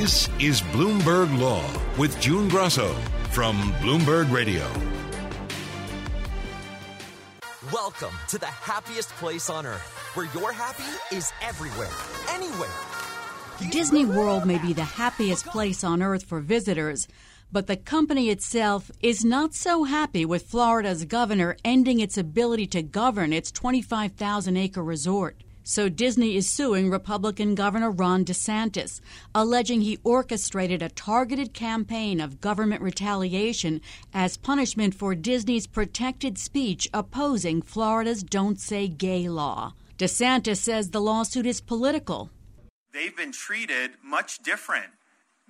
This is Bloomberg Law with June Grasso from Bloomberg Radio. Welcome to the happiest place on earth, where your happy is everywhere, anywhere. Disney World may be the happiest place on earth for visitors, but the company itself is not so happy with Florida's governor ending its ability to govern its 25,000 acre resort. So Disney is suing Republican Governor Ron DeSantis, alleging he orchestrated a targeted campaign of government retaliation as punishment for Disney's protected speech opposing Florida's Don't Say Gay law. DeSantis says the lawsuit is political. They've been treated much different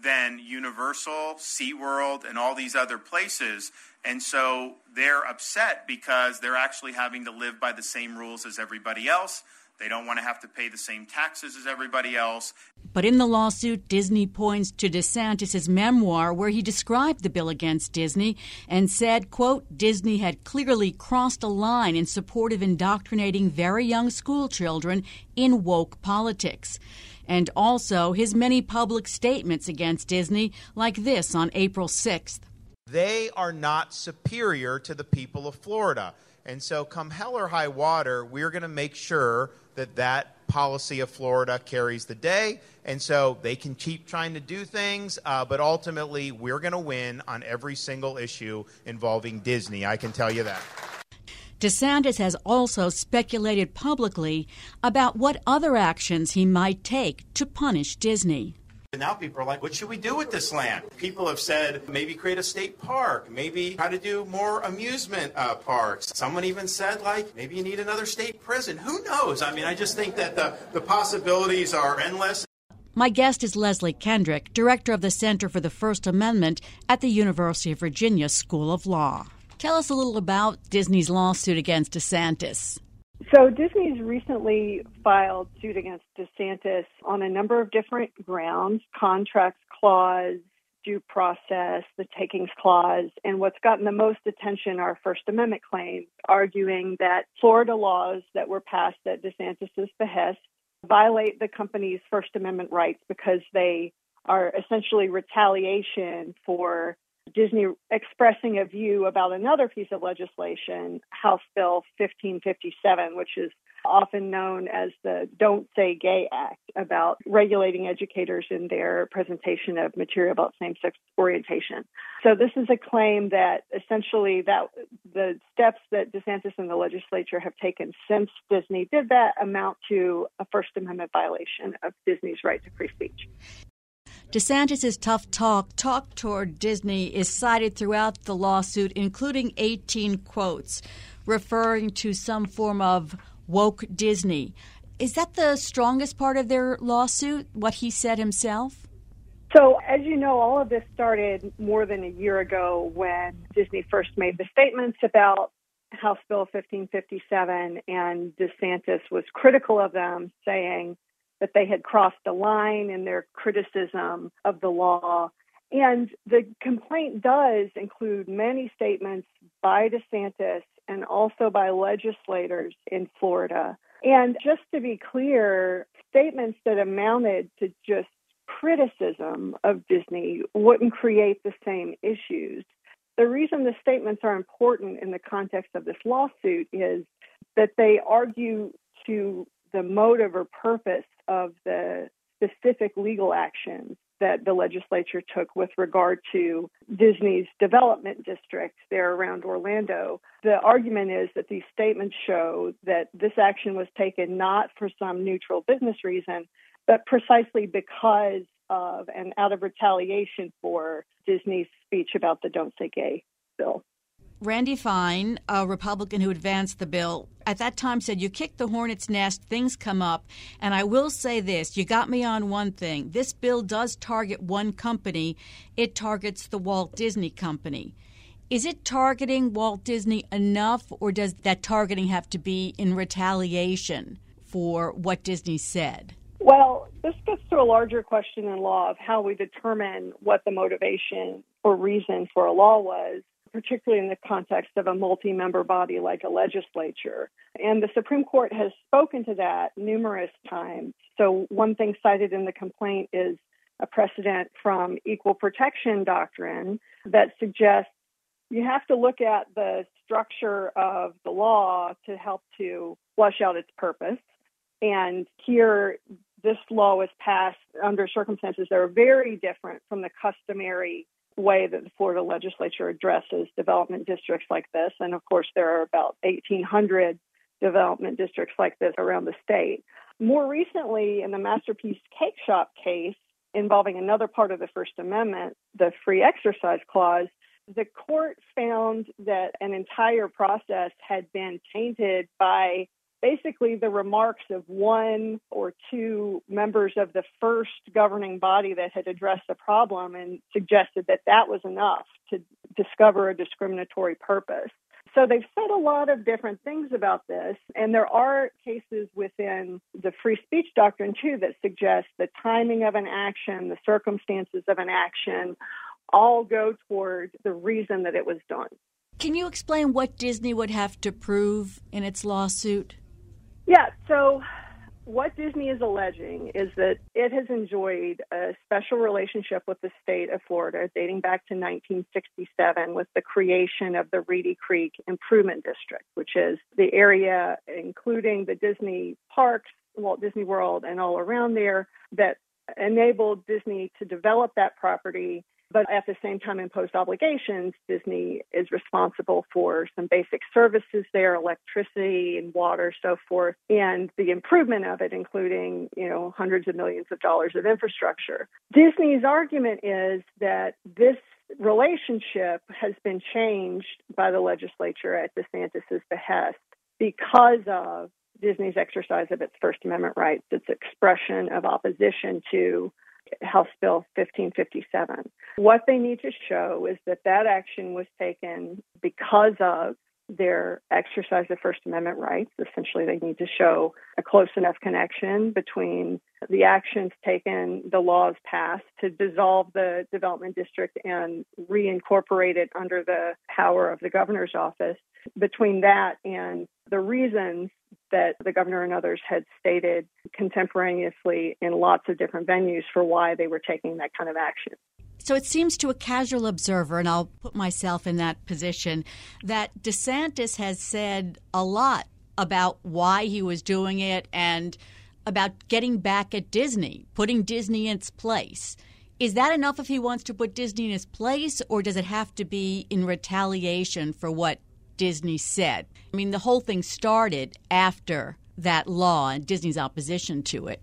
than Universal, SeaWorld, and all these other places. And so they're upset because they're actually having to live by the same rules as everybody else. They don't want to have to pay the same taxes as everybody else. But in the lawsuit, Disney points to DeSantis' memoir where he described the bill against Disney and said, quote, Disney had clearly crossed a line in support of indoctrinating very young school children in woke politics. And also his many public statements against Disney, like this on April 6th. They are not superior to the people of Florida. And so, come hell or high water, we're going to make sure that that policy of Florida carries the day. And so they can keep trying to do things, uh, but ultimately, we're going to win on every single issue involving Disney. I can tell you that. DeSantis has also speculated publicly about what other actions he might take to punish Disney. Now people are like, what should we do with this land? People have said maybe create a state park, maybe try to do more amusement uh, parks. Someone even said, like, maybe you need another state prison. Who knows? I mean, I just think that the, the possibilities are endless. My guest is Leslie Kendrick, director of the Center for the First Amendment at the University of Virginia School of Law. Tell us a little about Disney's lawsuit against DeSantis. So Disney's recently filed suit against DeSantis on a number of different grounds, contracts clause, due process, the takings clause, and what's gotten the most attention are First Amendment claims, arguing that Florida laws that were passed at DeSantis's behest violate the company's First Amendment rights because they are essentially retaliation for Disney expressing a view about another piece of legislation, House Bill 1557, which is often known as the Don't Say Gay Act, about regulating educators in their presentation of material about same-sex orientation. So this is a claim that essentially that the steps that DeSantis and the legislature have taken since Disney did that amount to a First Amendment violation of Disney's right to free speech. DeSantis' tough talk, talk toward Disney, is cited throughout the lawsuit, including 18 quotes referring to some form of woke Disney. Is that the strongest part of their lawsuit, what he said himself? So, as you know, all of this started more than a year ago when Disney first made the statements about House Bill 1557, and DeSantis was critical of them, saying that they had crossed the line in their criticism of the law. And the complaint does include many statements by DeSantis and also by legislators in Florida. And just to be clear, statements that amounted to just criticism of Disney wouldn't create the same issues. The reason the statements are important in the context of this lawsuit is that they argue to the motive or purpose of the specific legal actions that the legislature took with regard to Disney's development district there around Orlando. The argument is that these statements show that this action was taken not for some neutral business reason, but precisely because of and out of retaliation for Disney's speech about the Don't Say Gay bill. Randy Fine, a Republican who advanced the bill, at that time said, You kick the hornet's nest, things come up. And I will say this you got me on one thing. This bill does target one company, it targets the Walt Disney Company. Is it targeting Walt Disney enough, or does that targeting have to be in retaliation for what Disney said? Well, this gets to a larger question in law of how we determine what the motivation or reason for a law was particularly in the context of a multi member body like a legislature. And the Supreme Court has spoken to that numerous times. So, one thing cited in the complaint is a precedent from equal protection doctrine that suggests you have to look at the structure of the law to help to flush out its purpose. And here, this law was passed under circumstances that are very different from the customary way that the Florida legislature addresses development districts like this. And of course, there are about 1,800 development districts like this around the state. More recently, in the Masterpiece Cake Shop case involving another part of the First Amendment, the Free Exercise Clause, the court found that an entire process had been tainted by basically the remarks of one or two members of the first governing body that had addressed the problem and suggested that that was enough to discover a discriminatory purpose. So they've said a lot of different things about this, and there are cases within the free speech doctrine too that suggest the timing of an action, the circumstances of an action, all go toward the reason that it was done. Can you explain what Disney would have to prove in its lawsuit? Yeah, so what Disney is alleging is that it has enjoyed a special relationship with the state of Florida dating back to 1967 with the creation of the Reedy Creek Improvement District, which is the area including the Disney parks, Walt Disney World, and all around there that enabled Disney to develop that property but at the same time imposed obligations. Disney is responsible for some basic services there, electricity and water, so forth, and the improvement of it, including, you know, hundreds of millions of dollars of infrastructure. Disney's argument is that this relationship has been changed by the legislature at DeSantis's behest because of Disney's exercise of its First Amendment rights, its expression of opposition to House Bill 1557. What they need to show is that that action was taken because of their exercise of First Amendment rights. Essentially, they need to show a close enough connection between the actions taken, the laws passed to dissolve the development district and reincorporate it under the power of the governor's office. Between that and the reasons that the governor and others had stated contemporaneously in lots of different venues for why they were taking that kind of action. So it seems to a casual observer, and I'll put myself in that position, that DeSantis has said a lot about why he was doing it and about getting back at Disney, putting Disney in its place. Is that enough if he wants to put Disney in its place, or does it have to be in retaliation for what Disney said? I mean, the whole thing started after that law and Disney's opposition to it.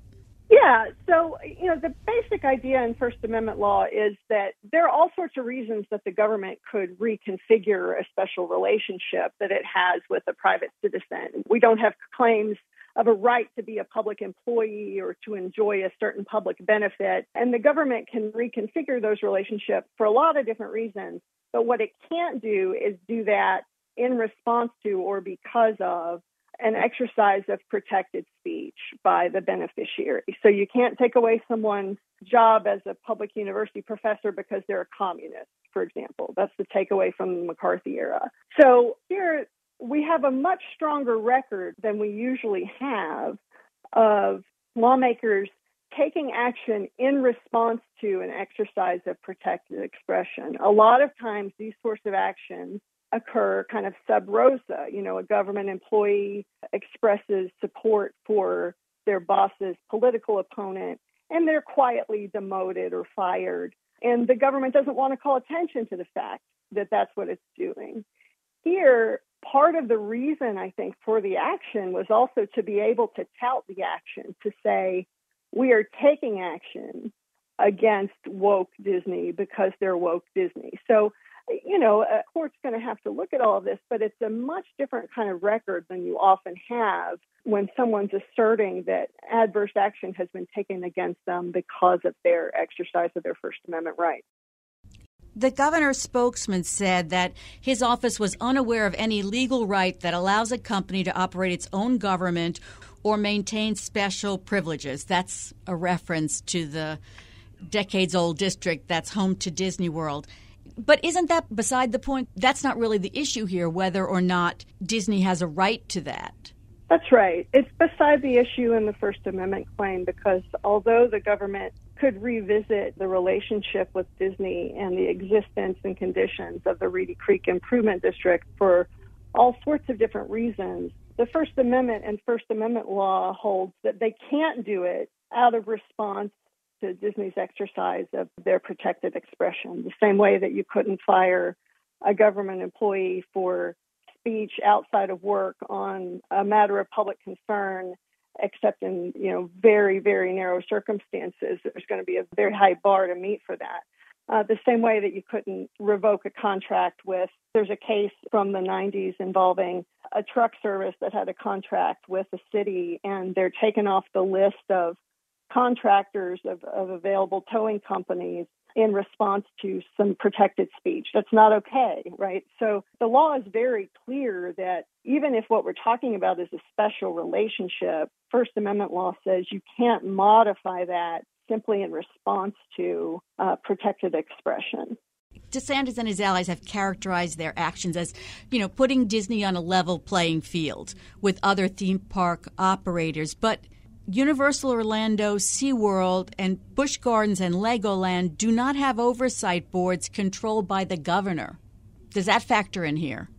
Yeah, so, you know, the basic idea in First Amendment law is that there are all sorts of reasons that the government could reconfigure a special relationship that it has with a private citizen. We don't have claims of a right to be a public employee or to enjoy a certain public benefit. And the government can reconfigure those relationships for a lot of different reasons. But what it can't do is do that in response to or because of an exercise of protected speech by the beneficiary. So you can't take away someone's job as a public university professor because they're a communist, for example. That's the takeaway from the McCarthy era. So here we have a much stronger record than we usually have of lawmakers taking action in response to an exercise of protected expression. A lot of times these sorts of actions occur kind of sub rosa. You know, a government employee expresses support for their boss's political opponent and they're quietly demoted or fired. And the government doesn't want to call attention to the fact that that's what it's doing. Here, part of the reason I think for the action was also to be able to tout the action, to say, we are taking action against woke Disney because they're woke Disney. So you know, a court's going to have to look at all of this, but it's a much different kind of record than you often have when someone's asserting that adverse action has been taken against them because of their exercise of their First Amendment right. The governor's spokesman said that his office was unaware of any legal right that allows a company to operate its own government or maintain special privileges. That's a reference to the decades old district that's home to Disney World. But isn't that beside the point? That's not really the issue here, whether or not Disney has a right to that. That's right. It's beside the issue in the First Amendment claim because although the government could revisit the relationship with Disney and the existence and conditions of the Reedy Creek Improvement District for all sorts of different reasons, the First Amendment and First Amendment law holds that they can't do it out of response to Disney's exercise of their protected expression, the same way that you couldn't fire a government employee for speech outside of work on a matter of public concern, except in you know very very narrow circumstances. There's going to be a very high bar to meet for that. Uh, the same way that you couldn't revoke a contract with. There's a case from the 90s involving a truck service that had a contract with a city, and they're taken off the list of contractors of, of available towing companies in response to some protected speech. That's not okay, right? So the law is very clear that even if what we're talking about is a special relationship, First Amendment law says you can't modify that simply in response to uh, protected expression. DeSantis and his allies have characterized their actions as, you know, putting Disney on a level playing field with other theme park operators. But Universal Orlando, SeaWorld, and Busch Gardens and Legoland do not have oversight boards controlled by the governor. Does that factor in here?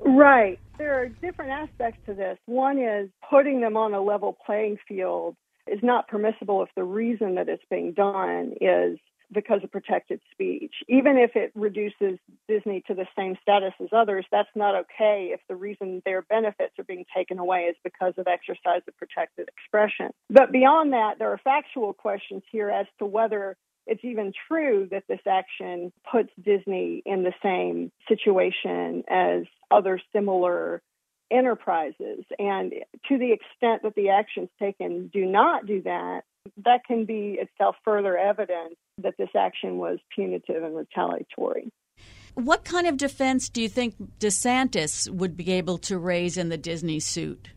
Right. There are different aspects to this. One is putting them on a level playing field is not permissible if the reason that it's being done is because of protected speech. Even if it reduces Disney to the same status as others, that's not okay if the reason their benefits are being taken away is because of exercise of protected expression. But beyond that, there are factual questions here as to whether it's even true that this action puts Disney in the same situation as other similar enterprises. And to the extent that the actions taken do not do that, that can be itself further evidence that this action was punitive and retaliatory. What kind of defense do you think DeSantis would be able to raise in the Disney suit?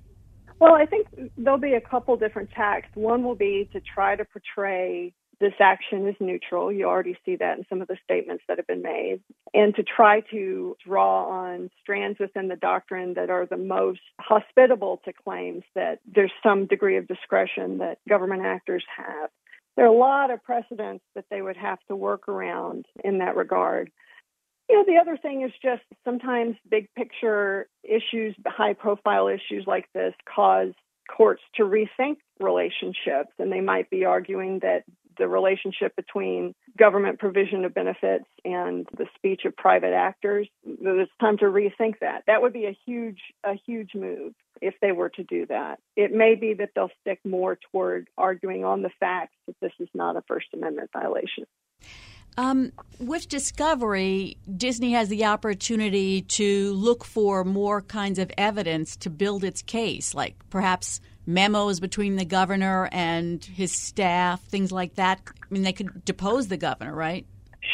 Well, I think there'll be a couple different tacks. One will be to try to portray this action is neutral. You already see that in some of the statements that have been made. And to try to draw on strands within the doctrine that are the most hospitable to claims that there's some degree of discretion that government actors have. There are a lot of precedents that they would have to work around in that regard. You know, the other thing is just sometimes big picture issues, high profile issues like this cause courts to rethink relationships and they might be arguing that the relationship between government provision of benefits and the speech of private actors. It's time to rethink that. That would be a huge, a huge move if they were to do that. It may be that they'll stick more toward arguing on the facts that this is not a First Amendment violation. Um, with Discovery, Disney has the opportunity to look for more kinds of evidence to build its case, like perhaps memos between the governor and his staff, things like that. I mean, they could depose the governor, right?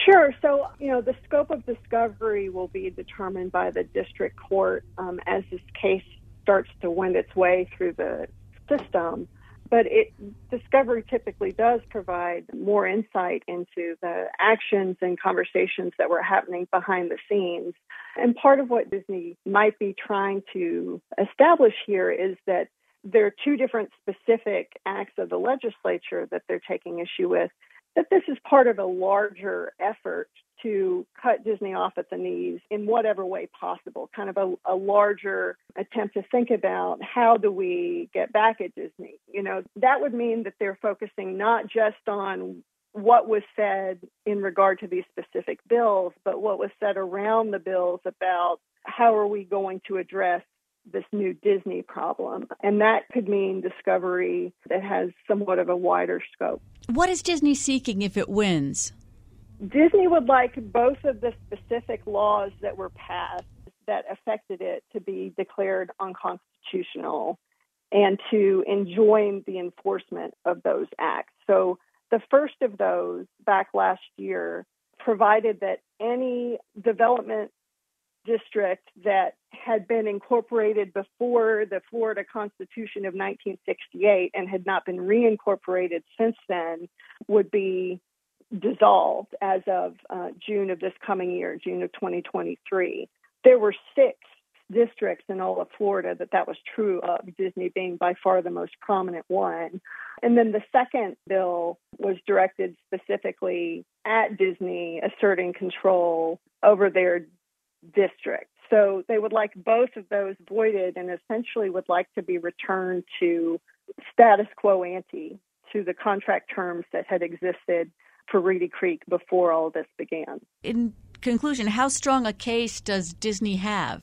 Sure. So, you know, the scope of discovery will be determined by the district court um, as this case starts to wend its way through the system. But it, discovery typically does provide more insight into the actions and conversations that were happening behind the scenes. And part of what Disney might be trying to establish here is that there are two different specific acts of the legislature that they're taking issue with, that this is part of a larger effort to cut Disney off at the knees in whatever way possible, kind of a, a, larger attempt to think about how do we get back at Disney. You know, that would mean that they're focusing not just on what was said in regard to these specific bills, but what was said around the bills about how are we going to address this new Disney problem. And that could mean discovery that has somewhat of a wider scope. What is Disney seeking if it wins? Disney would like both of the specific laws that were passed that affected it to be declared unconstitutional and to enjoin the enforcement of those acts. So the first of those back last year provided that any development district that had been incorporated before the Florida Constitution of 1968 and had not been reincorporated since then would be dissolved as of uh, June of this coming year, June of 2023. There were six districts in all of Florida that that was true of, Disney being by far the most prominent one. And then the second bill was directed specifically at Disney asserting control over their district. So they would like both of those voided and essentially would like to be returned to status quo ante, to the contract terms that had existed for Reedy Creek before all this began. In conclusion, how strong a case does Disney have?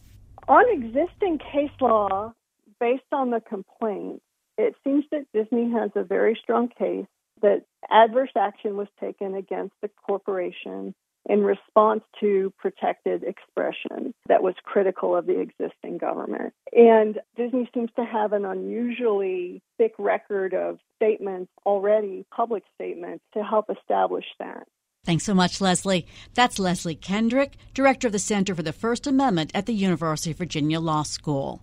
On existing case law, based on the complaint, it seems that Disney has a very strong case that adverse action was taken against the corporation in response to protected expression that was critical of the existing government. And Disney seems to have an unusually thick record of statements already, public statements, to help establish that. Thanks so much, Leslie. That's Leslie Kendrick, Director of the Center for the First Amendment at the University of Virginia Law School.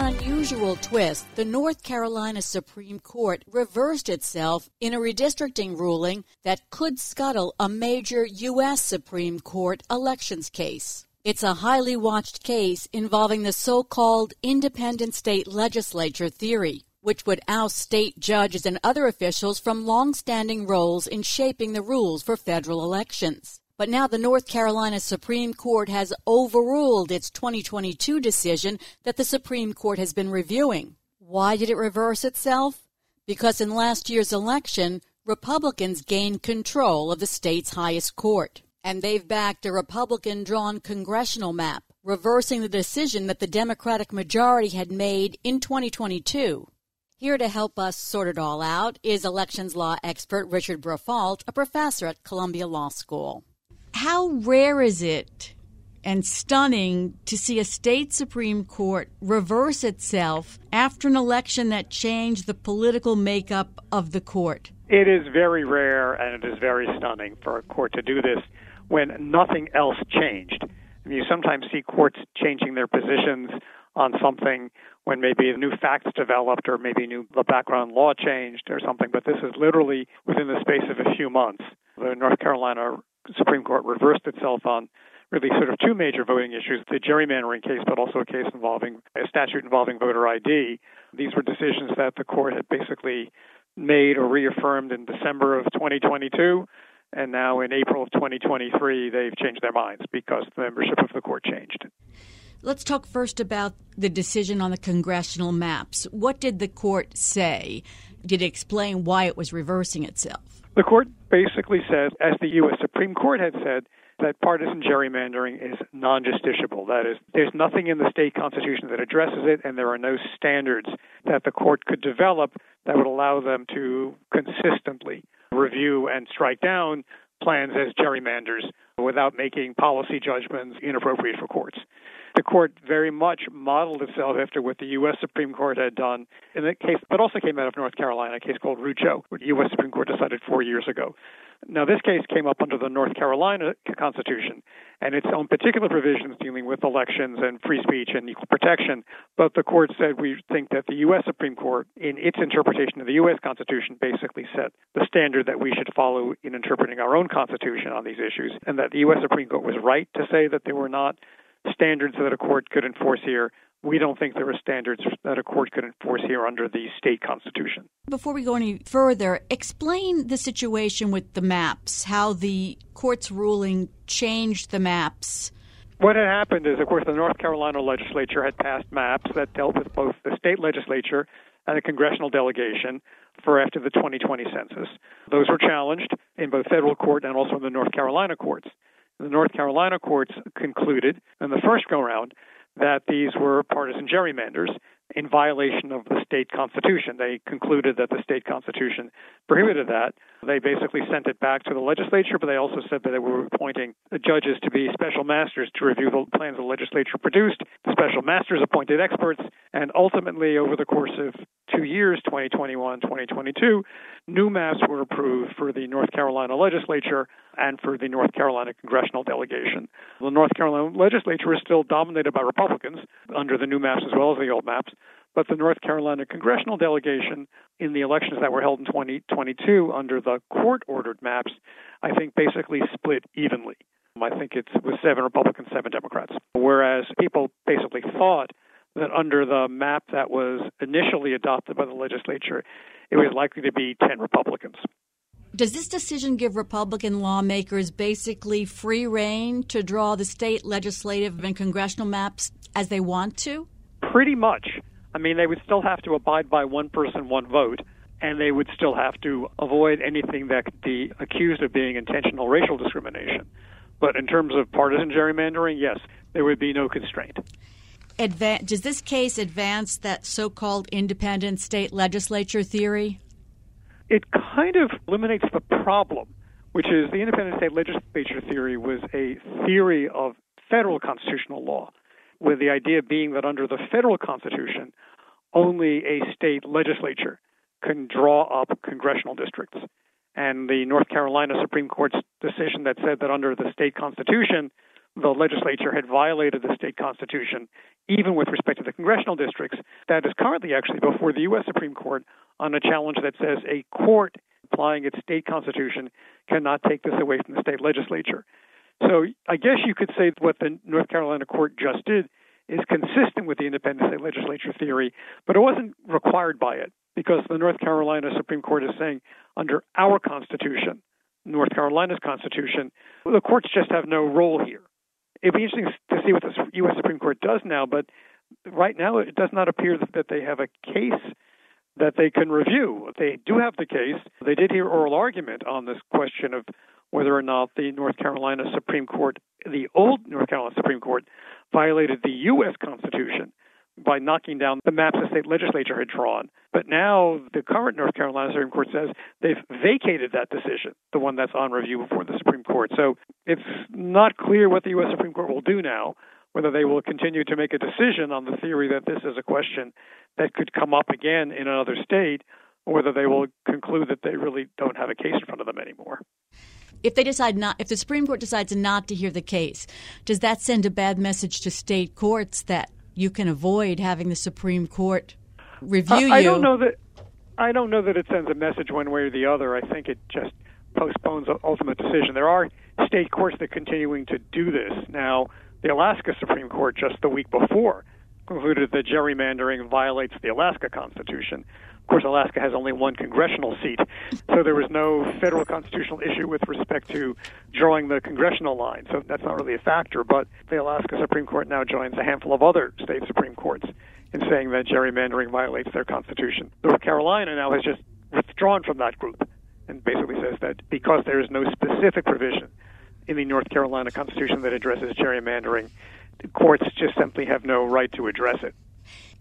Unusual twist, the North Carolina Supreme Court reversed itself in a redistricting ruling that could scuttle a major U.S. Supreme Court elections case. It's a highly watched case involving the so called independent state legislature theory, which would oust state judges and other officials from long standing roles in shaping the rules for federal elections. But now the North Carolina Supreme Court has overruled its 2022 decision that the Supreme Court has been reviewing. Why did it reverse itself? Because in last year's election, Republicans gained control of the state's highest court. And they've backed a Republican drawn congressional map, reversing the decision that the Democratic majority had made in 2022. Here to help us sort it all out is elections law expert Richard Briffault, a professor at Columbia Law School. How rare is it and stunning to see a state Supreme Court reverse itself after an election that changed the political makeup of the court? It is very rare and it is very stunning for a court to do this when nothing else changed. I mean, you sometimes see courts changing their positions on something when maybe new facts developed or maybe new the background law changed or something, but this is literally within the space of a few months. The North Carolina Supreme Court reversed itself on really sort of two major voting issues the gerrymandering case, but also a case involving a statute involving voter ID. These were decisions that the court had basically made or reaffirmed in December of 2022. And now in April of 2023, they've changed their minds because the membership of the court changed. Let's talk first about the decision on the congressional maps. What did the court say? Did it explain why it was reversing itself? The court basically says, as the U.S. Supreme Court had said, that partisan gerrymandering is non justiciable. That is, there's nothing in the state constitution that addresses it, and there are no standards that the court could develop that would allow them to consistently review and strike down plans as gerrymanders without making policy judgments inappropriate for courts the court very much modeled itself after what the U.S. Supreme Court had done in the case, that also came out of North Carolina, a case called Rucho, which the U.S. Supreme Court decided four years ago. Now, this case came up under the North Carolina Constitution and its own particular provisions dealing with elections and free speech and equal protection. But the court said we think that the U.S. Supreme Court, in its interpretation of the U.S. Constitution, basically set the standard that we should follow in interpreting our own Constitution on these issues, and that the U.S. Supreme Court was right to say that they were not standards that a court could enforce here we don't think there are standards that a court could enforce here under the state constitution. Before we go any further, explain the situation with the maps, how the court's ruling changed the maps. What had happened is, of course, the North Carolina legislature had passed maps that dealt with both the state legislature and the congressional delegation for after the 2020 census. Those were challenged in both federal court and also in the North Carolina courts. The North Carolina courts concluded in the first go round that these were partisan gerrymanders in violation of the state constitution. They concluded that the state constitution prohibited that. They basically sent it back to the legislature, but they also said that they were appointing judges to be special masters to review the plans the legislature produced. The special masters appointed experts, and ultimately, over the course of two years, 2021, 2022, new maps were approved for the North Carolina legislature and for the North Carolina congressional delegation. The North Carolina legislature is still dominated by Republicans under the new maps as well as the old maps, but the North Carolina congressional delegation in the elections that were held in 2022 under the court ordered maps, I think basically split evenly. I think it was seven Republicans, seven Democrats. Whereas people basically thought that under the map that was initially adopted by the legislature, it was likely to be 10 Republicans. Does this decision give Republican lawmakers basically free rein to draw the state legislative and congressional maps as they want to? Pretty much. I mean, they would still have to abide by one person, one vote, and they would still have to avoid anything that could be accused of being intentional racial discrimination. But in terms of partisan gerrymandering, yes, there would be no constraint. Adva- does this case advance that so called independent state legislature theory? It kind of eliminates the problem, which is the independent state legislature theory was a theory of federal constitutional law, with the idea being that under the federal constitution, only a state legislature can draw up congressional districts. And the North Carolina Supreme Court's decision that said that under the state constitution, the legislature had violated the state constitution, even with respect to the congressional districts. That is currently actually before the U.S. Supreme Court on a challenge that says a court applying its state constitution cannot take this away from the state legislature. So I guess you could say what the North Carolina court just did is consistent with the independent state legislature theory, but it wasn't required by it because the North Carolina Supreme Court is saying under our constitution, North Carolina's constitution, the courts just have no role here it'd be interesting to see what the U.S. Supreme Court does now. But right now, it does not appear that they have a case that they can review. They do have the case. They did hear oral argument on this question of whether or not the North Carolina Supreme Court, the old North Carolina Supreme Court, violated the U.S. Constitution by knocking down the maps the state legislature had drawn. But now the current North Carolina Supreme Court says they've vacated that decision, the one that's on review before the Supreme Court. So it's not clear what the U.S. Supreme Court will do now, whether they will continue to make a decision on the theory that this is a question that could come up again in another state, or whether they will conclude that they really don't have a case in front of them anymore if they decide not if the supreme court decides not to hear the case does that send a bad message to state courts that you can avoid having the Supreme Court review uh, you. I don't know that. I don't know that it sends a message one way or the other. I think it just postpones the ultimate decision. There are state courts that are continuing to do this. Now, the Alaska Supreme Court just the week before concluded that gerrymandering violates the Alaska Constitution. Of course, Alaska has only one congressional seat, so there was no federal constitutional issue with respect to drawing the congressional line. So that's not really a factor. But the Alaska Supreme Court now joins a handful of other state Supreme Courts in saying that gerrymandering violates their constitution. North Carolina now has just withdrawn from that group and basically says that because there is no specific provision in the North Carolina Constitution that addresses gerrymandering, the courts just simply have no right to address it.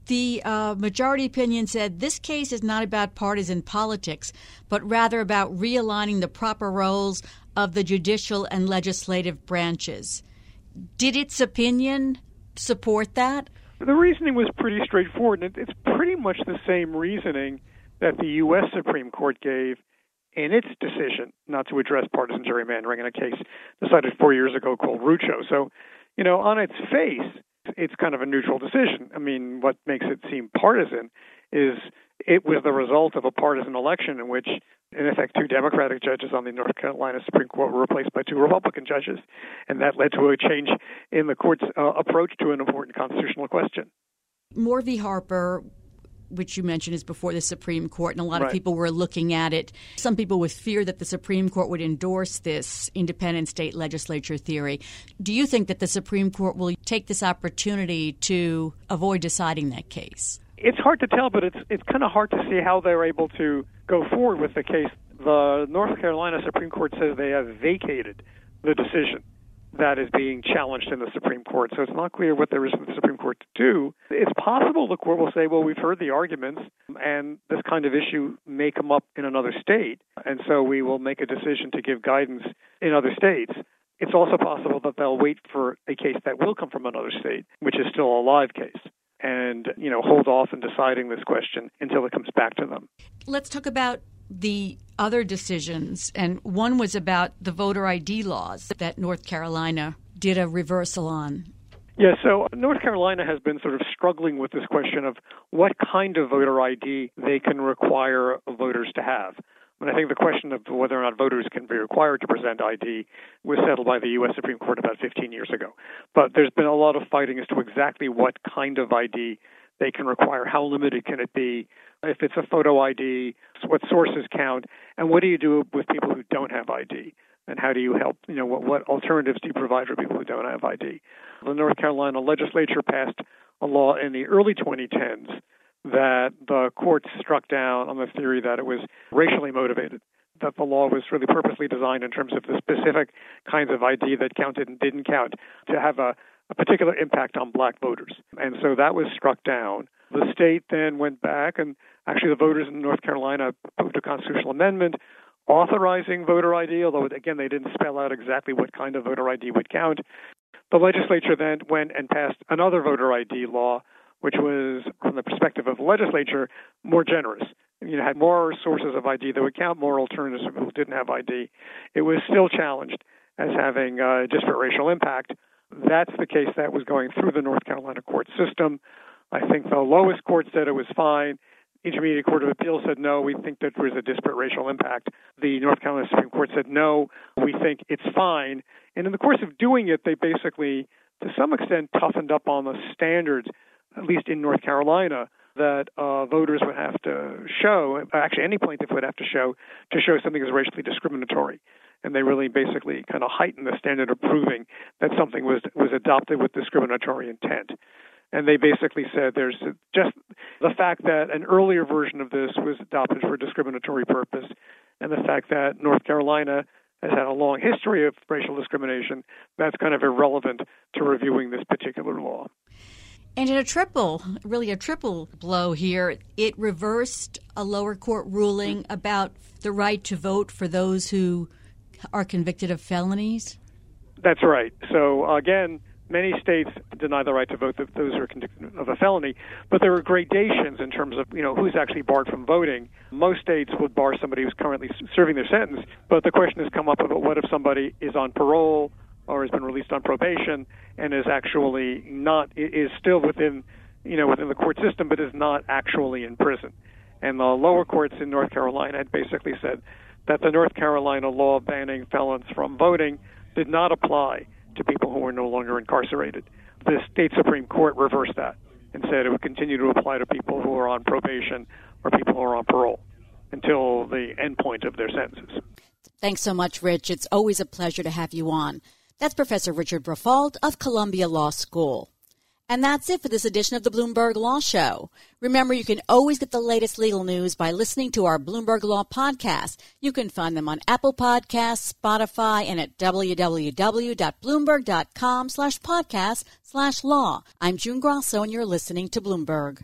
The uh, majority opinion said this case is not about partisan politics, but rather about realigning the proper roles of the judicial and legislative branches. Did its opinion support that? The reasoning was pretty straightforward, and it's pretty much the same reasoning that the U.S. Supreme Court gave in its decision not to address partisan gerrymandering in a case decided four years ago called Rucho. So, you know, on its face, it's kind of a neutral decision. I mean, what makes it seem partisan is it was the result of a partisan election in which, in effect, two Democratic judges on the North Carolina Supreme Court were replaced by two Republican judges, and that led to a change in the court's uh, approach to an important constitutional question. Moore v. Harper which you mentioned is before the Supreme Court, and a lot right. of people were looking at it. Some people with fear that the Supreme Court would endorse this independent state legislature theory. Do you think that the Supreme Court will take this opportunity to avoid deciding that case? It's hard to tell, but it's it's kind of hard to see how they're able to go forward with the case. The North Carolina Supreme Court says they have vacated the decision that is being challenged in the Supreme Court. So it's not clear what there is for the Supreme Court to do. It's possible the court will say, well, we've heard the arguments, and this kind of issue may come up in another state, and so we will make a decision to give guidance in other states. It's also possible that they'll wait for a case that will come from another state, which is still a live case and you know hold off in deciding this question until it comes back to them. Let's talk about the other decisions, and one was about the voter ID laws that North Carolina did a reversal on. Yeah, so North Carolina has been sort of struggling with this question of what kind of voter ID they can require voters to have. And I think the question of whether or not voters can be required to present ID was settled by the U.S. Supreme Court about 15 years ago. But there's been a lot of fighting as to exactly what kind of ID they can require, how limited can it be, if it's a photo ID, what sources count, and what do you do with people who don't have ID? And how do you help? You know, what, what alternatives do you provide for people who don't have ID? The North Carolina legislature passed a law in the early 2010s that the courts struck down on the theory that it was racially motivated, that the law was really purposely designed in terms of the specific kinds of ID that counted and didn't count to have a, a particular impact on black voters. And so that was struck down. The state then went back, and actually, the voters in North Carolina approved a constitutional amendment authorizing voter ID, although, again, they didn't spell out exactly what kind of voter ID would count. The legislature then went and passed another voter ID law, which was, from the perspective of the legislature, more generous. You know, had more sources of ID that would count, more alternatives people who didn't have ID. It was still challenged as having uh, disparate racial impact. That's the case that was going through the North Carolina court system. I think the lowest court said it was fine. Intermediate Court of Appeals said no, we think that there was a disparate racial impact. The North Carolina Supreme Court said no, we think it's fine. And in the course of doing it, they basically, to some extent, toughened up on the standards, at least in North Carolina, that uh, voters would have to show, actually, any plaintiff would have to show, to show something is racially discriminatory. And they really basically kind of heightened the standard of proving that something was was adopted with discriminatory intent and they basically said there's just the fact that an earlier version of this was adopted for a discriminatory purpose, and the fact that North Carolina has had a long history of racial discrimination, that's kind of irrelevant to reviewing this particular law. And in a triple, really a triple blow here, it reversed a lower court ruling about the right to vote for those who are convicted of felonies. That's right. So again, many states deny the right to vote that those who are convicted of a felony, but there are gradations in terms of you know who's actually barred from voting. Most states would bar somebody who's currently serving their sentence, but the question has come up about what if somebody is on parole or has been released on probation and is actually not is still within you know within the court system but is not actually in prison. And the lower courts in North Carolina had basically said that the North Carolina law banning felons from voting did not apply to people who were no longer incarcerated. The state Supreme Court reversed that and said it would continue to apply to people who are on probation or people who are on parole until the end point of their sentences. Thanks so much, Rich. It's always a pleasure to have you on. That's Professor Richard Briffault of Columbia Law School. And that's it for this edition of the Bloomberg Law Show. Remember, you can always get the latest legal news by listening to our Bloomberg Law podcast. You can find them on Apple Podcasts, Spotify, and at www.bloomberg.com slash podcast slash law. I'm June Grasso, and you're listening to Bloomberg.